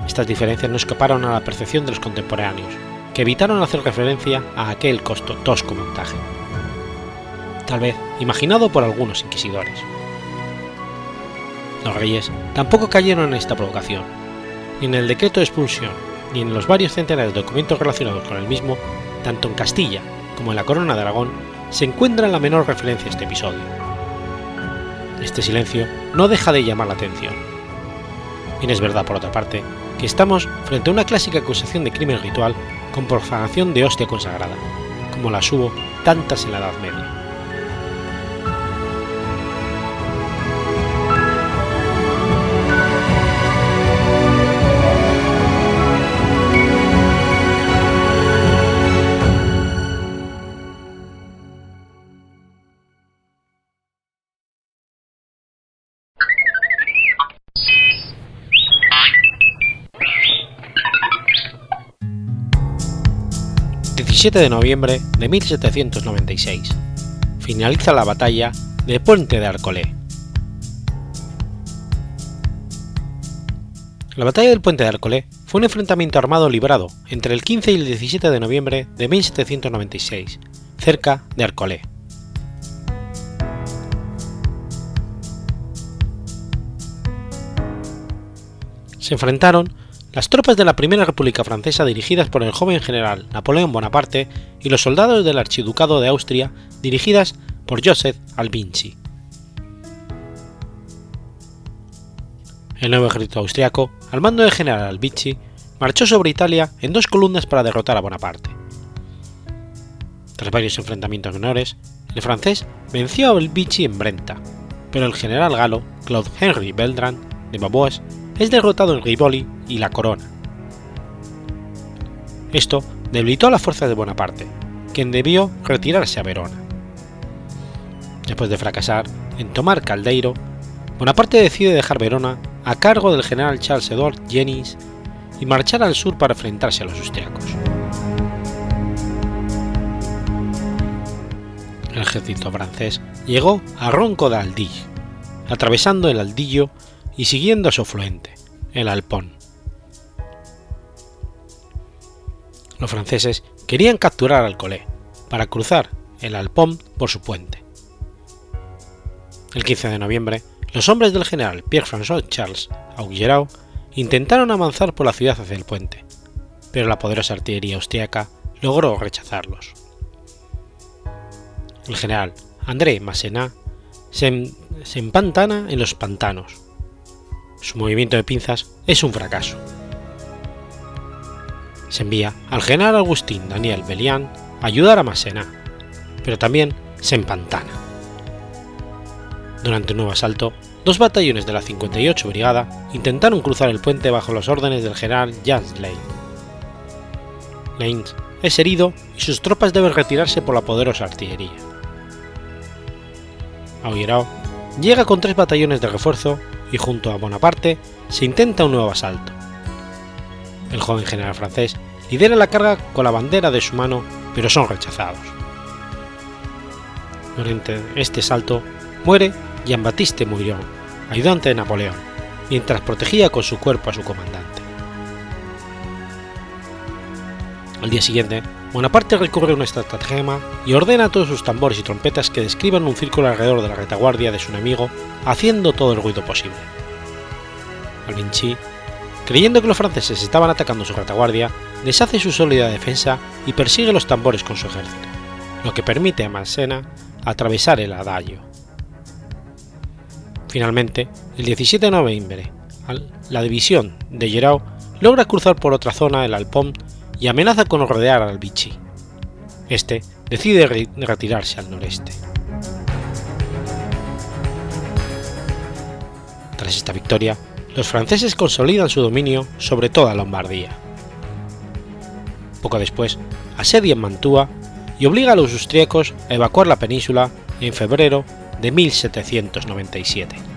Estas diferencias no escaparon a la percepción de los contemporáneos, que evitaron hacer referencia a aquel costo tosco montaje, tal vez imaginado por algunos inquisidores. Los reyes tampoco cayeron en esta provocación, ni en el decreto de expulsión, ni en los varios centenares de documentos relacionados con el mismo, tanto en Castilla como en la Corona de Aragón, se encuentra la menor referencia a este episodio. Este silencio no deja de llamar la atención. Bien es verdad, por otra parte, que estamos frente a una clásica acusación de crimen ritual con profanación de hostia consagrada, como las hubo tantas en la Edad Media. 17 de noviembre de 1796. Finaliza la batalla de Puente de Arcolé. La batalla del Puente de Arcolé fue un enfrentamiento armado librado entre el 15 y el 17 de noviembre de 1796, cerca de Arcolé. Se enfrentaron las tropas de la Primera República Francesa dirigidas por el joven general Napoleón Bonaparte y los soldados del Archiducado de Austria dirigidas por Joseph Albinci. El nuevo ejército austriaco, al mando del general Albinci, marchó sobre Italia en dos columnas para derrotar a Bonaparte. Tras varios enfrentamientos menores, el francés venció a Albinci en Brenta, pero el general galo Claude Henry Belgrand de Babois es derrotado en Rivoli y la Corona. Esto debilitó a las fuerzas de Bonaparte, quien debió retirarse a Verona. Después de fracasar en tomar Caldeiro, Bonaparte decide dejar Verona a cargo del general Charles Edward Jennings y marchar al sur para enfrentarse a los austriacos. El ejército francés llegó a Ronco de atravesando el Aldillo y siguiendo a su afluente, el Alpón. Los franceses querían capturar Alcolé para cruzar el Alpón por su puente. El 15 de noviembre, los hombres del general Pierre-François Charles Auguerau intentaron avanzar por la ciudad hacia el puente, pero la poderosa artillería austriaca logró rechazarlos. El general André Masséna se, se empantana en los pantanos. Su movimiento de pinzas es un fracaso. Se envía al general Agustín Daniel Bellian a ayudar a Masséna, pero también se empantana. Durante un nuevo asalto, dos batallones de la 58 Brigada intentaron cruzar el puente bajo las órdenes del general Jans Lane. Lane es herido y sus tropas deben retirarse por la poderosa artillería. Auguerau llega con tres batallones de refuerzo y junto a Bonaparte se intenta un nuevo asalto. El joven general francés lidera la carga con la bandera de su mano, pero son rechazados. Durante este asalto muere Jean-Baptiste Mouillon, ayudante de Napoleón, mientras protegía con su cuerpo a su comandante. Al día siguiente, Bonaparte recurre a un estratagema y ordena a todos sus tambores y trompetas que describan un círculo alrededor de la retaguardia de su enemigo, haciendo todo el ruido posible. Alvinchi, creyendo que los franceses estaban atacando su retaguardia, deshace su sólida defensa y persigue los tambores con su ejército, lo que permite a Massena atravesar el Adagio. Finalmente, el 17 de noviembre, la división de Gerau logra cruzar por otra zona el Alpón y amenaza con rodear al Vichy. Este decide retirarse al noreste. Tras esta victoria, los franceses consolidan su dominio sobre toda Lombardía. Poco después, asedian Mantua y obliga a los austríacos a evacuar la península en febrero de 1797.